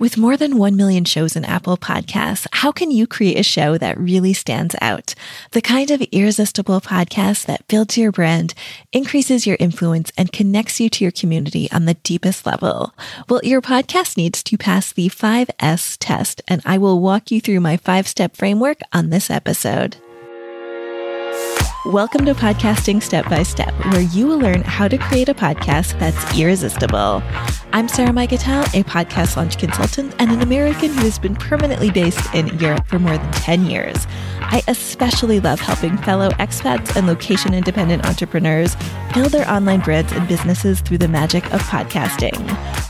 With more than 1 million shows in Apple Podcasts, how can you create a show that really stands out? The kind of irresistible podcast that builds your brand, increases your influence, and connects you to your community on the deepest level. Well, your podcast needs to pass the 5S test, and I will walk you through my five step framework on this episode. Welcome to Podcasting Step by Step, where you will learn how to create a podcast that's irresistible. I'm Sarah Mikutel, a podcast launch consultant and an American who has been permanently based in Europe for more than 10 years. I especially love helping fellow expats and location independent entrepreneurs build their online brands and businesses through the magic of podcasting.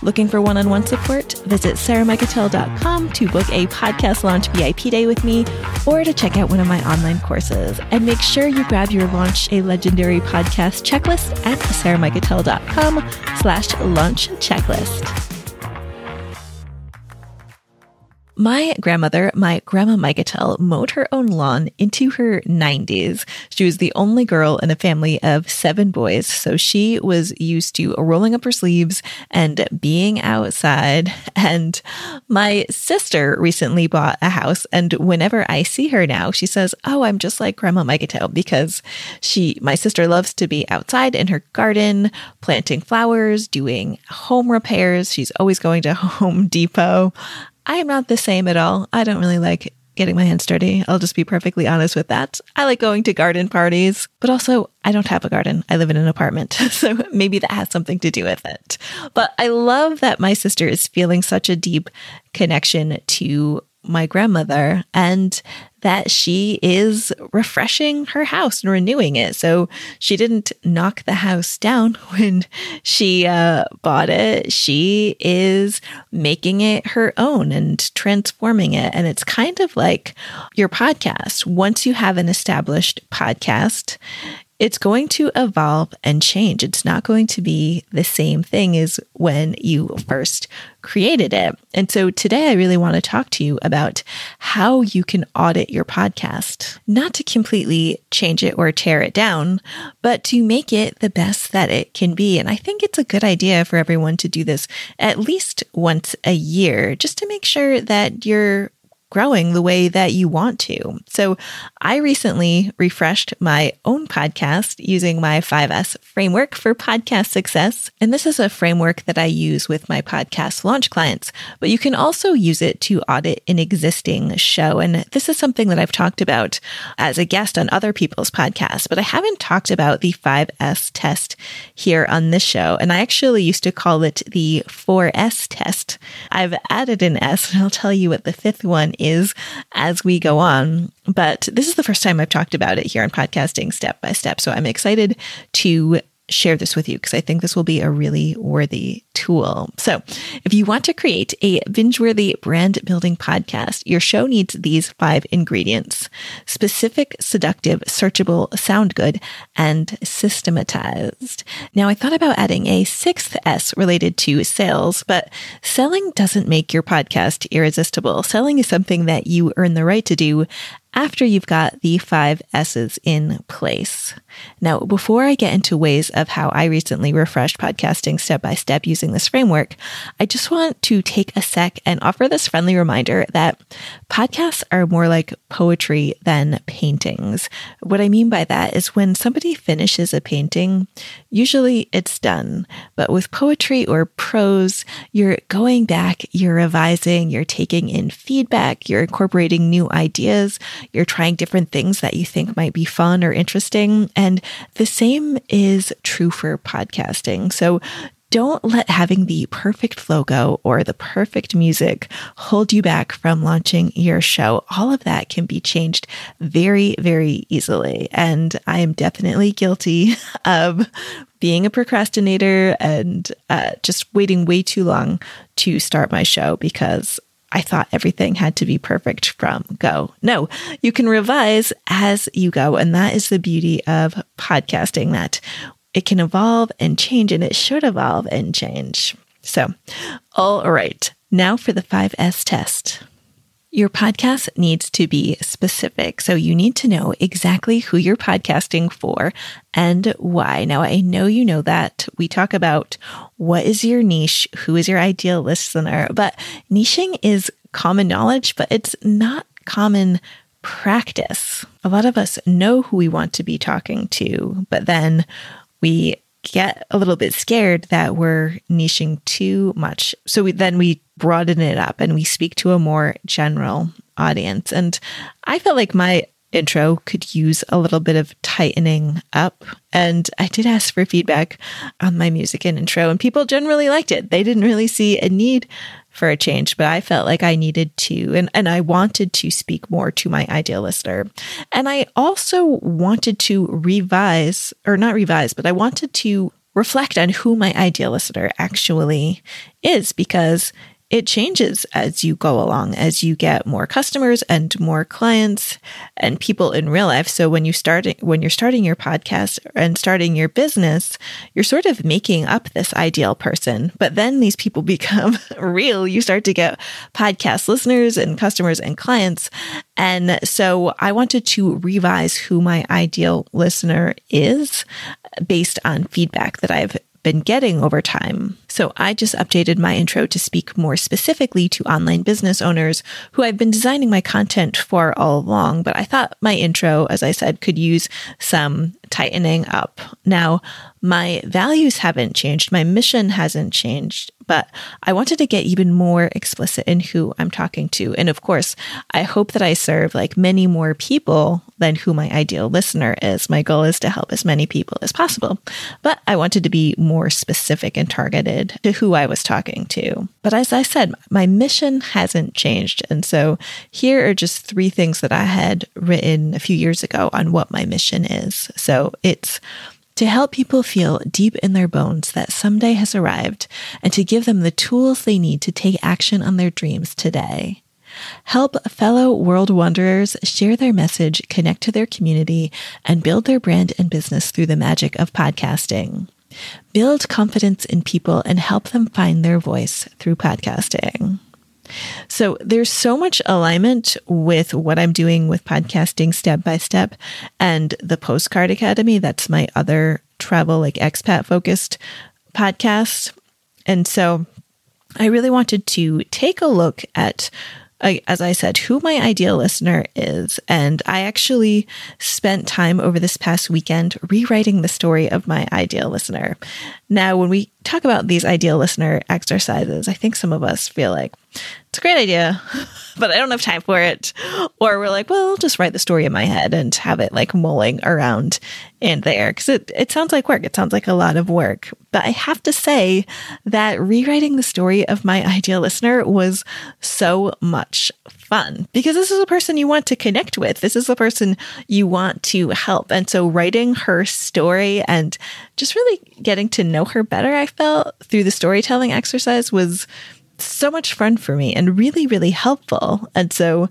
Looking for one on one support? Visit sarahmikutel.com to book a podcast launch VIP day with me or to check out one of my online courses. And make sure you grab your Launch a Legendary podcast checklist at sarahmikutel.com slash launch checklist checklist. My grandmother, my grandma Mikutel, mowed her own lawn into her 90s. She was the only girl in a family of seven boys, so she was used to rolling up her sleeves and being outside. And my sister recently bought a house, and whenever I see her now, she says, "Oh, I'm just like Grandma Mikutel," because she, my sister, loves to be outside in her garden, planting flowers, doing home repairs. She's always going to Home Depot. I am not the same at all. I don't really like getting my hands dirty. I'll just be perfectly honest with that. I like going to garden parties, but also I don't have a garden. I live in an apartment. So maybe that has something to do with it. But I love that my sister is feeling such a deep connection to my grandmother and that she is refreshing her house and renewing it. So she didn't knock the house down when she uh, bought it. She is making it her own and transforming it. And it's kind of like your podcast. Once you have an established podcast, it's going to evolve and change. It's not going to be the same thing as when you first created it. And so today I really want to talk to you about how you can audit your podcast, not to completely change it or tear it down, but to make it the best that it can be. And I think it's a good idea for everyone to do this at least once a year, just to make sure that you're growing the way that you want to. So I recently refreshed my own podcast using my 5S framework for podcast success. And this is a framework that I use with my podcast launch clients, but you can also use it to audit an existing show. And this is something that I've talked about as a guest on other people's podcasts, but I haven't talked about the 5S test here on this show. And I actually used to call it the 4S test. I've added an S and I'll tell you what the fifth one is as we go on. But this is the first time I've talked about it here on podcasting step by step. So I'm excited to share this with you because I think this will be a really worthy tool. So, if you want to create a binge worthy brand building podcast, your show needs these five ingredients specific, seductive, searchable, sound good, and systematized. Now, I thought about adding a sixth S related to sales, but selling doesn't make your podcast irresistible. Selling is something that you earn the right to do after you've got the five S's in place. Now, before I get into ways of how I recently refreshed podcasting step by step using this framework, I just want to take a sec and offer this friendly reminder that podcasts are more like poetry than paintings. What I mean by that is when somebody finishes a painting, usually it's done. But with poetry or prose, you're going back, you're revising, you're taking in feedback, you're incorporating new ideas, you're trying different things that you think might be fun or interesting. And the same is true for podcasting. So don't let having the perfect logo or the perfect music hold you back from launching your show. All of that can be changed very, very easily. And I am definitely guilty of being a procrastinator and uh, just waiting way too long to start my show because I thought everything had to be perfect from go. No, you can revise as you go. And that is the beauty of podcasting that it can evolve and change and it should evolve and change. So, all right. Now for the 5S test. Your podcast needs to be specific. So you need to know exactly who you're podcasting for and why. Now, I know you know that. We talk about what is your niche, who is your ideal listener, but niching is common knowledge, but it's not common practice. A lot of us know who we want to be talking to, but then we get a little bit scared that we're niching too much. So we, then we broaden it up and we speak to a more general audience. And I felt like my intro could use a little bit of tightening up. And I did ask for feedback on my music and intro, and people generally liked it. They didn't really see a need for a change, but I felt like I needed to, and, and I wanted to speak more to my ideal listener. And I also wanted to revise, or not revise, but I wanted to reflect on who my ideal listener actually is because it changes as you go along, as you get more customers and more clients and people in real life. So when you start, when you're starting your podcast and starting your business, you're sort of making up this ideal person, but then these people become real. You start to get podcast listeners and customers and clients. And so I wanted to revise who my ideal listener is based on feedback that I've been getting over time. So I just updated my intro to speak more specifically to online business owners who I've been designing my content for all along. But I thought my intro, as I said, could use some tightening up. Now, my values haven't changed. My mission hasn't changed but I wanted to get even more explicit in who I'm talking to. And of course, I hope that I serve like many more people than who my ideal listener is. My goal is to help as many people as possible, but I wanted to be more specific and targeted to who I was talking to. But as I said, my mission hasn't changed. And so here are just three things that I had written a few years ago on what my mission is. So it's to help people feel deep in their bones that someday has arrived and to give them the tools they need to take action on their dreams today. Help fellow world wanderers share their message, connect to their community, and build their brand and business through the magic of podcasting. Build confidence in people and help them find their voice through podcasting. So there's so much alignment with what I'm doing with podcasting step by step and the Postcard Academy. That's my other travel, like expat focused podcast. And so I really wanted to take a look at as I said, who my ideal listener is. And I actually spent time over this past weekend rewriting the story of my ideal listener. Now, when we talk about these ideal listener exercises, I think some of us feel like, a great idea, but I don't have time for it. Or we're like, well, I'll just write the story in my head and have it like mulling around in there. Cause it, it sounds like work. It sounds like a lot of work. But I have to say that rewriting the story of my ideal listener was so much fun because this is a person you want to connect with. This is a person you want to help. And so writing her story and just really getting to know her better, I felt through the storytelling exercise was so much fun for me and really, really helpful. And so,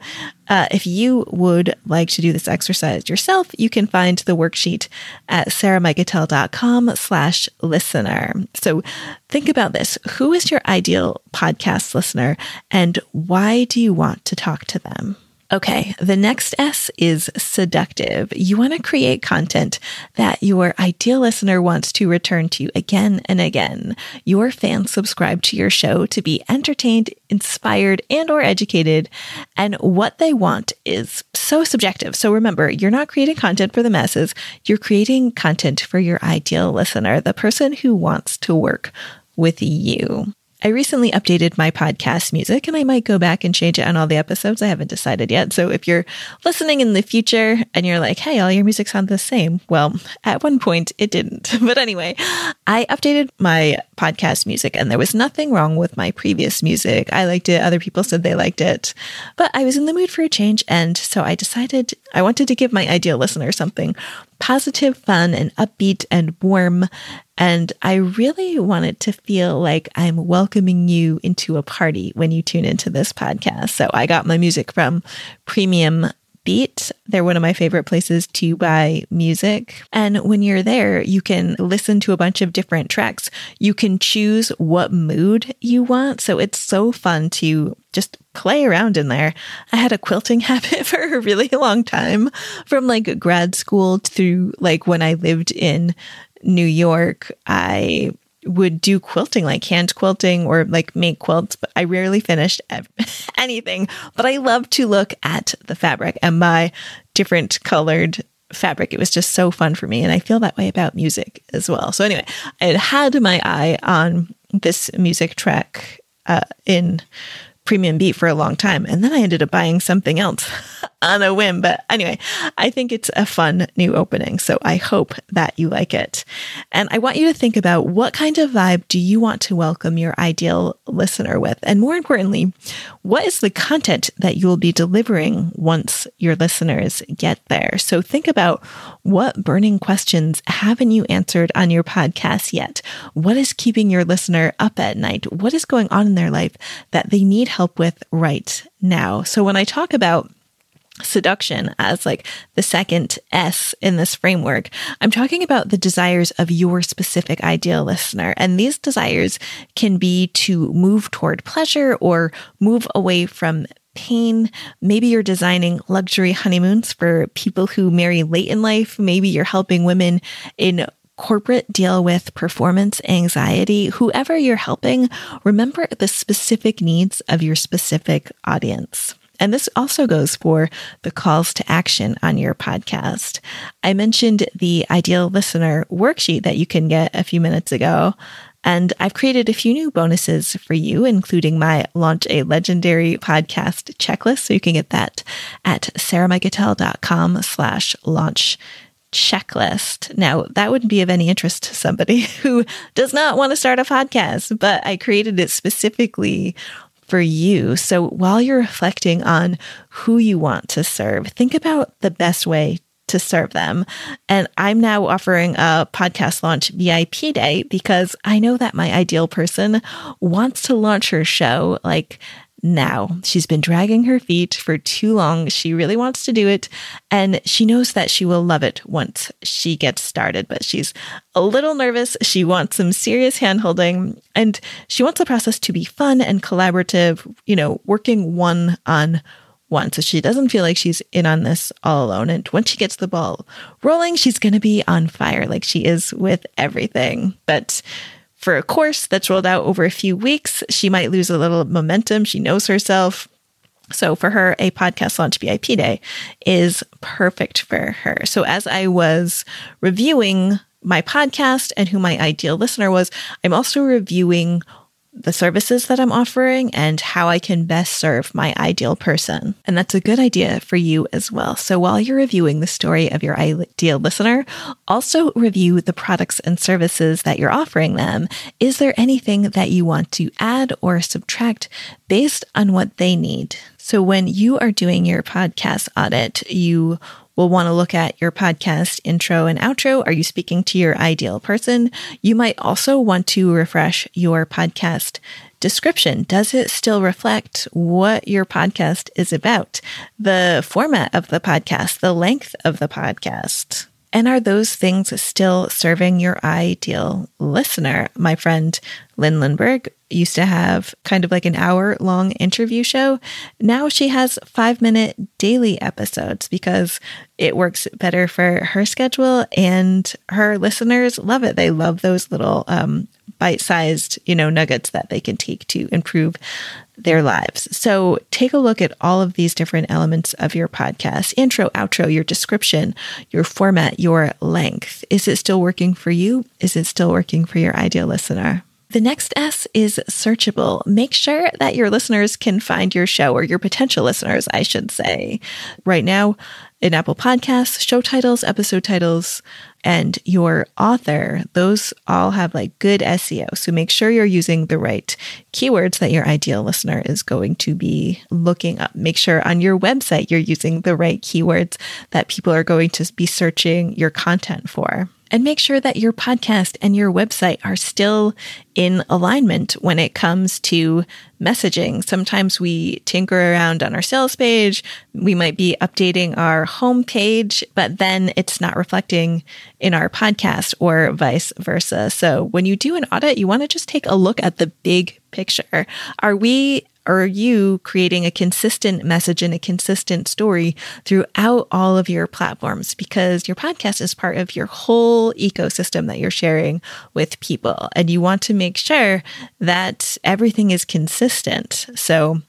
uh, if you would like to do this exercise yourself, you can find the worksheet at sarahmikutel.com slash listener. So think about this. Who is your ideal podcast listener and why do you want to talk to them? Okay, the next S is seductive. You want to create content that your ideal listener wants to return to again and again. Your fans subscribe to your show to be entertained, inspired, and or educated, and what they want is so subjective. So remember, you're not creating content for the masses. You're creating content for your ideal listener, the person who wants to work with you. I recently updated my podcast music and I might go back and change it on all the episodes. I haven't decided yet. So if you're listening in the future and you're like, hey, all your music sounds the same. Well, at one point it didn't. But anyway, I updated my podcast music and there was nothing wrong with my previous music. I liked it. Other people said they liked it, but I was in the mood for a change. And so I decided I wanted to give my ideal listener something positive, fun, and upbeat and warm. And I really wanted to feel like I'm welcoming you into a party when you tune into this podcast. So I got my music from Premium Beat. They're one of my favorite places to buy music. And when you're there, you can listen to a bunch of different tracks. You can choose what mood you want. So it's so fun to just play around in there. I had a quilting habit for a really long time from like grad school through like when I lived in New York. I would do quilting, like hand quilting or like make quilts, but I rarely finished anything. But I love to look at the fabric and buy different colored fabric. It was just so fun for me. And I feel that way about music as well. So, anyway, I had my eye on this music track uh, in Premium Beat for a long time. And then I ended up buying something else on a whim. But anyway, I think it's a fun new opening. So I hope that you like it. And I want you to think about what kind of vibe do you want to welcome your ideal listener with? And more importantly, what is the content that you will be delivering once your listeners get there? So think about what burning questions haven't you answered on your podcast yet? What is keeping your listener up at night? What is going on in their life that they need help with right now? So when I talk about seduction as like the second S in this framework. I'm talking about the desires of your specific ideal listener. And these desires can be to move toward pleasure or move away from pain. Maybe you're designing luxury honeymoons for people who marry late in life. Maybe you're helping women in corporate deal with performance anxiety. Whoever you're helping, remember the specific needs of your specific audience. And this also goes for the calls to action on your podcast. I mentioned the ideal listener worksheet that you can get a few minutes ago. And I've created a few new bonuses for you, including my Launch a Legendary podcast checklist. So you can get that at sarahmikutel.com slash launch checklist. Now, that wouldn't be of any interest to somebody who does not want to start a podcast, but I created it specifically for you. So while you're reflecting on who you want to serve, think about the best way to serve them. And I'm now offering a podcast launch VIP day because I know that my ideal person wants to launch her show like now. She's been dragging her feet for too long. She really wants to do it. And she knows that she will love it once she gets started, but she's a little nervous. She wants some serious handholding and she wants the process to be fun and collaborative, you know, working one on one. So she doesn't feel like she's in on this all alone. And once she gets the ball rolling, she's going to be on fire like she is with everything. But for a course that's rolled out over a few weeks, she might lose a little momentum. She knows herself. So for her, a podcast launch VIP day is perfect for her. So as I was reviewing my podcast and who my ideal listener was, I'm also reviewing the services that I'm offering and how I can best serve my ideal person. And that's a good idea for you as well. So while you're reviewing the story of your ideal listener, also review the products and services that you're offering them. Is there anything that you want to add or subtract based on what they need? So when you are doing your podcast audit, you will want to look at your podcast intro and outro. Are you speaking to your ideal person? You might also want to refresh your podcast description. Does it still reflect what your podcast is about? The format of the podcast, the length of the podcast. And are those things still serving your ideal listener? My friend Lynn Lindberg used to have kind of like an hour long interview show. Now she has five minute daily episodes because it works better for her schedule and her listeners love it. They love those little um, bite sized, you know, nuggets that they can take to improve their lives. So take a look at all of these different elements of your podcast intro, outro, your description, your format, your length. Is it still working for you? Is it still working for your ideal listener? The next S is searchable. Make sure that your listeners can find your show or your potential listeners, I should say. Right now, in Apple Podcasts, show titles, episode titles, and your author, those all have like good SEO. So make sure you're using the right keywords that your ideal listener is going to be looking up. Make sure on your website you're using the right keywords that people are going to be searching your content for and make sure that your podcast and your website are still in alignment when it comes to messaging. Sometimes we tinker around on our sales page. We might be updating our homepage, but then it's not reflecting in our podcast or vice versa. So when you do an audit, you want to just take a look at the big picture. Are we are you creating a consistent message and a consistent story throughout all of your platforms? Because your podcast is part of your whole ecosystem that you're sharing with people. And you want to make sure that everything is consistent. So,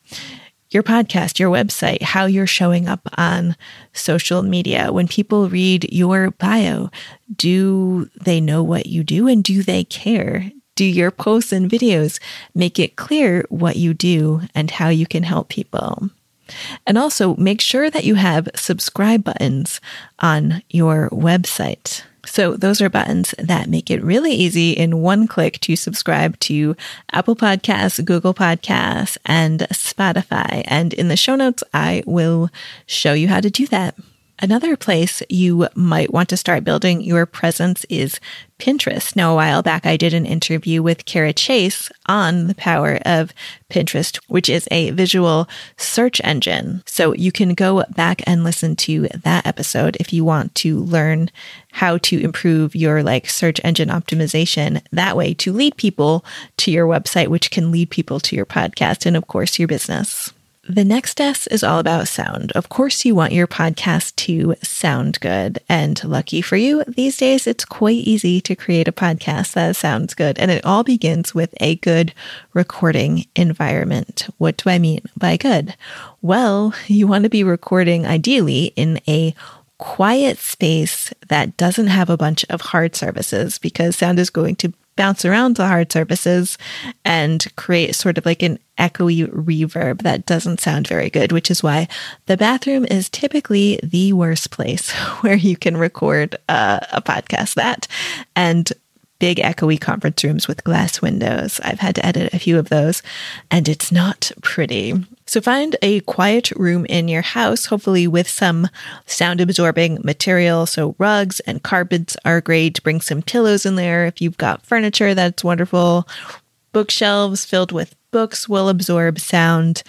your podcast, your website, how you're showing up on social media. When people read your bio, do they know what you do and do they care? Do your posts and videos make it clear what you do and how you can help people? And also make sure that you have subscribe buttons on your website. So, those are buttons that make it really easy in one click to subscribe to Apple Podcasts, Google Podcasts, and Spotify. And in the show notes, I will show you how to do that. Another place you might want to start building your presence is Pinterest. Now, a while back, I did an interview with Kara Chase on the power of Pinterest, which is a visual search engine. So you can go back and listen to that episode if you want to learn how to improve your like search engine optimization that way to lead people to your website, which can lead people to your podcast and of course your business. The next S is all about sound. Of course, you want your podcast to sound good. And lucky for you, these days it's quite easy to create a podcast that sounds good. And it all begins with a good recording environment. What do I mean by good? Well, you want to be recording ideally in a quiet space that doesn't have a bunch of hard surfaces because sound is going to bounce around the hard surfaces and create sort of like an echoey reverb that doesn't sound very good, which is why the bathroom is typically the worst place where you can record uh, a podcast that. And big echoey conference rooms with glass windows. I've had to edit a few of those, and it's not pretty. So find a quiet room in your house, hopefully with some sound absorbing material. So rugs and carpets are great. Bring some pillows in there. If you've got furniture, that's wonderful. Bookshelves filled with books will absorb sound.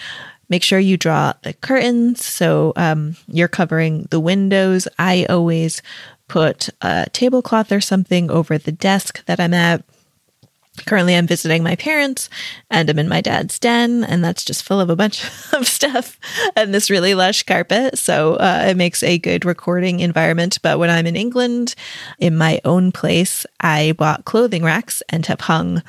Make sure you draw the curtains so um, you're covering the windows. I always put a tablecloth or something over the desk that I'm at. Currently, I'm visiting my parents and I'm in my dad's den, and that's just full of a bunch of stuff and this really lush carpet. So uh, it makes a good recording environment. But when I'm in England, in my own place, I bought clothing racks and have hung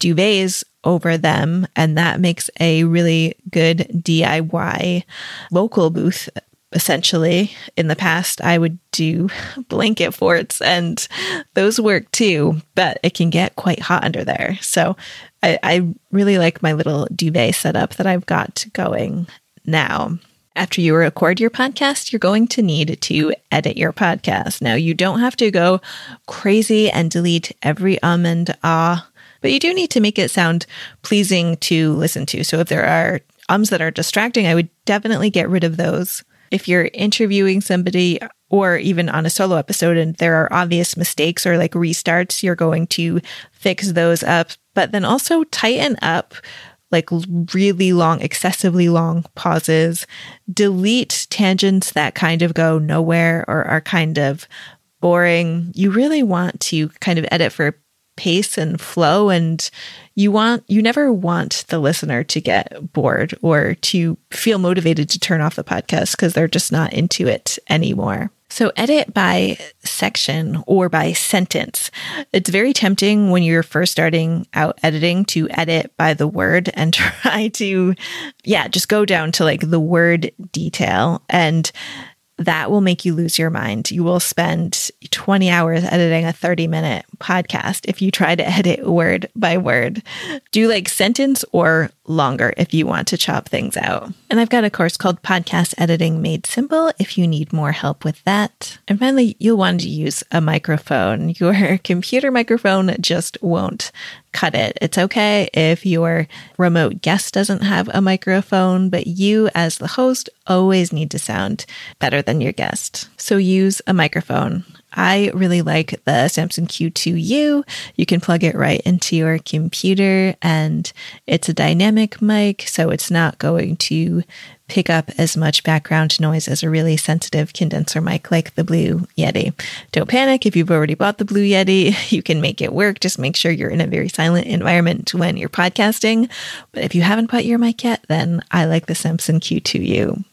duvets over them. And that makes a really good DIY vocal booth essentially. In the past, I would do blanket forts, and those work too, but it can get quite hot under there. So I, I really like my little duvet setup that I've got going now. After you record your podcast, you're going to need to edit your podcast. Now, you don't have to go crazy and delete every um and ah, but you do need to make it sound pleasing to listen to. So if there are ums that are distracting, I would definitely get rid of those if you're interviewing somebody or even on a solo episode and there are obvious mistakes or like restarts, you're going to fix those up, but then also tighten up like really long, excessively long pauses, delete tangents that kind of go nowhere or are kind of boring. You really want to kind of edit for pace and flow and you want you never want the listener to get bored or to feel motivated to turn off the podcast because they're just not into it anymore. So edit by section or by sentence. It's very tempting when you're first starting out editing to edit by the word and try to yeah, just go down to like the word detail and that will make you lose your mind. You will spend 20 hours editing a 30 minute podcast if you try to edit word by word. Do like sentence or longer if you want to chop things out. And I've got a course called Podcast Editing Made Simple if you need more help with that. And finally, you'll want to use a microphone. Your computer microphone just won't cut it. It's okay if your remote guest doesn't have a microphone, but you, as the host, always need to sound better than your guest. So use a microphone. I really like the Samson Q2U. You can plug it right into your computer and it's a dynamic mic, so it's not going to pick up as much background noise as a really sensitive condenser mic like the Blue Yeti. Don't panic if you've already bought the Blue Yeti, you can make it work. Just make sure you're in a very silent environment when you're podcasting. But if you haven't bought your mic yet, then I like the Samson Q2U.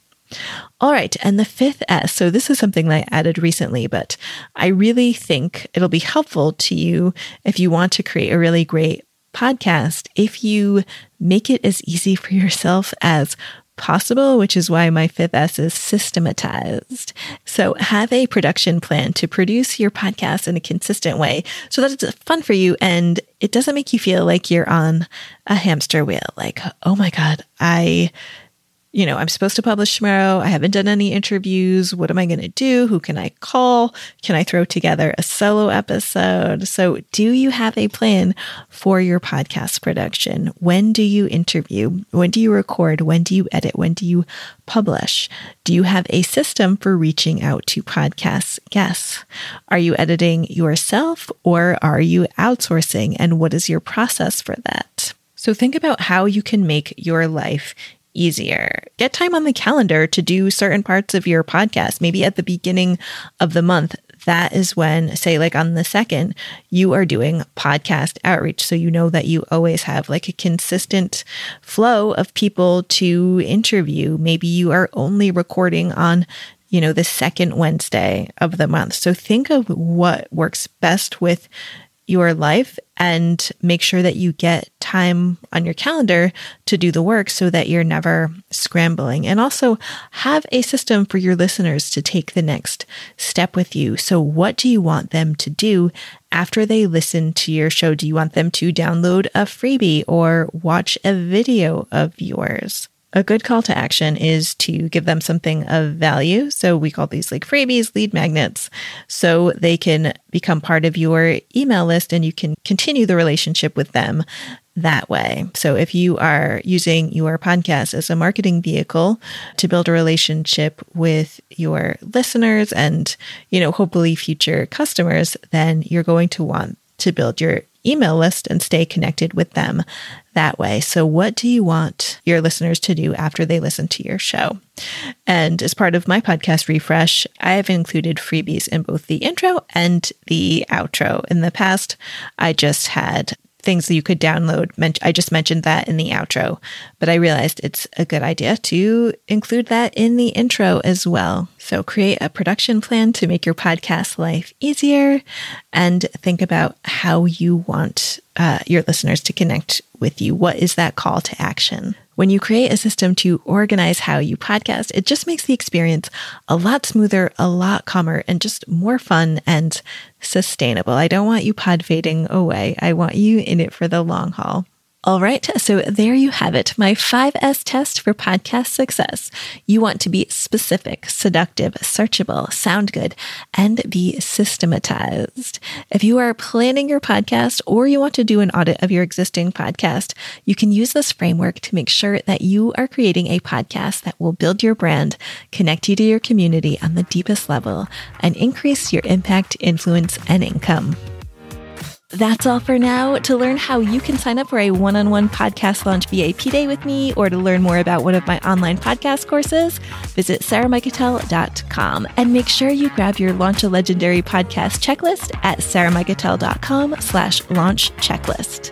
All right, and the fifth S. So, this is something that I added recently, but I really think it'll be helpful to you if you want to create a really great podcast if you make it as easy for yourself as possible, which is why my fifth S is systematized. So have a production plan to produce your podcast in a consistent way so that it's fun for you and it doesn't make you feel like you're on a hamster wheel. Like, oh my God, I you know, I'm supposed to publish tomorrow. I haven't done any interviews. What am I going to do? Who can I call? Can I throw together a solo episode? So, do you have a plan for your podcast production? When do you interview? When do you record? When do you edit? When do you publish? Do you have a system for reaching out to podcast guests? Are you editing yourself or are you outsourcing? And what is your process for that? So think about how you can make your life easier. Get time on the calendar to do certain parts of your podcast. Maybe at the beginning of the month, that is when, say, like on the second, you are doing podcast outreach. So you know that you always have like a consistent flow of people to interview. Maybe you are only recording on you know, the second Wednesday of the month. So think of what works best with your life and make sure that you get time on your calendar to do the work so that you're never scrambling. And also have a system for your listeners to take the next step with you. So, what do you want them to do after they listen to your show? Do you want them to download a freebie or watch a video of yours? A good call to action is to give them something of value. So we call these like freebies, lead magnets, so they can become part of your email list and you can continue the relationship with them that way. So if you are using your podcast as a marketing vehicle to build a relationship with your listeners and, you know, hopefully future customers, then you're going to want to build your email list and stay connected with them that way. So, what do you want your listeners to do after they listen to your show? And as part of my podcast refresh, I have included freebies in both the intro and the outro. In the past, I just had things that you could download. I just mentioned that in the outro, but I realized it's a good idea to include that in the intro as well. So create a production plan to make your podcast life easier and think about how you want uh, your listeners to connect with you. What is that call to action? When you create a system to organize how you podcast, it just makes the experience a lot smoother, a lot calmer, and just more fun and sustainable. I don't want you pod fading away. I want you in it for the long haul. All right, so there you have it, my 5S test for podcast success. You want to be specific, seductive, searchable, sound good, and be systematized. If you are planning your podcast or you want to do an audit of your existing podcast, you can use this framework to make sure that you are creating a podcast that will build your brand, connect you to your community on the deepest level, and increase your impact, influence, and income. That's all for now. To learn how you can sign up for a one on one podcast launch VIP day with me or to learn more about one of my online podcast courses, visit sarahmikutel.com and make sure you grab your Launch a Legendary podcast checklist at sarahmikutel.com slash launch checklist.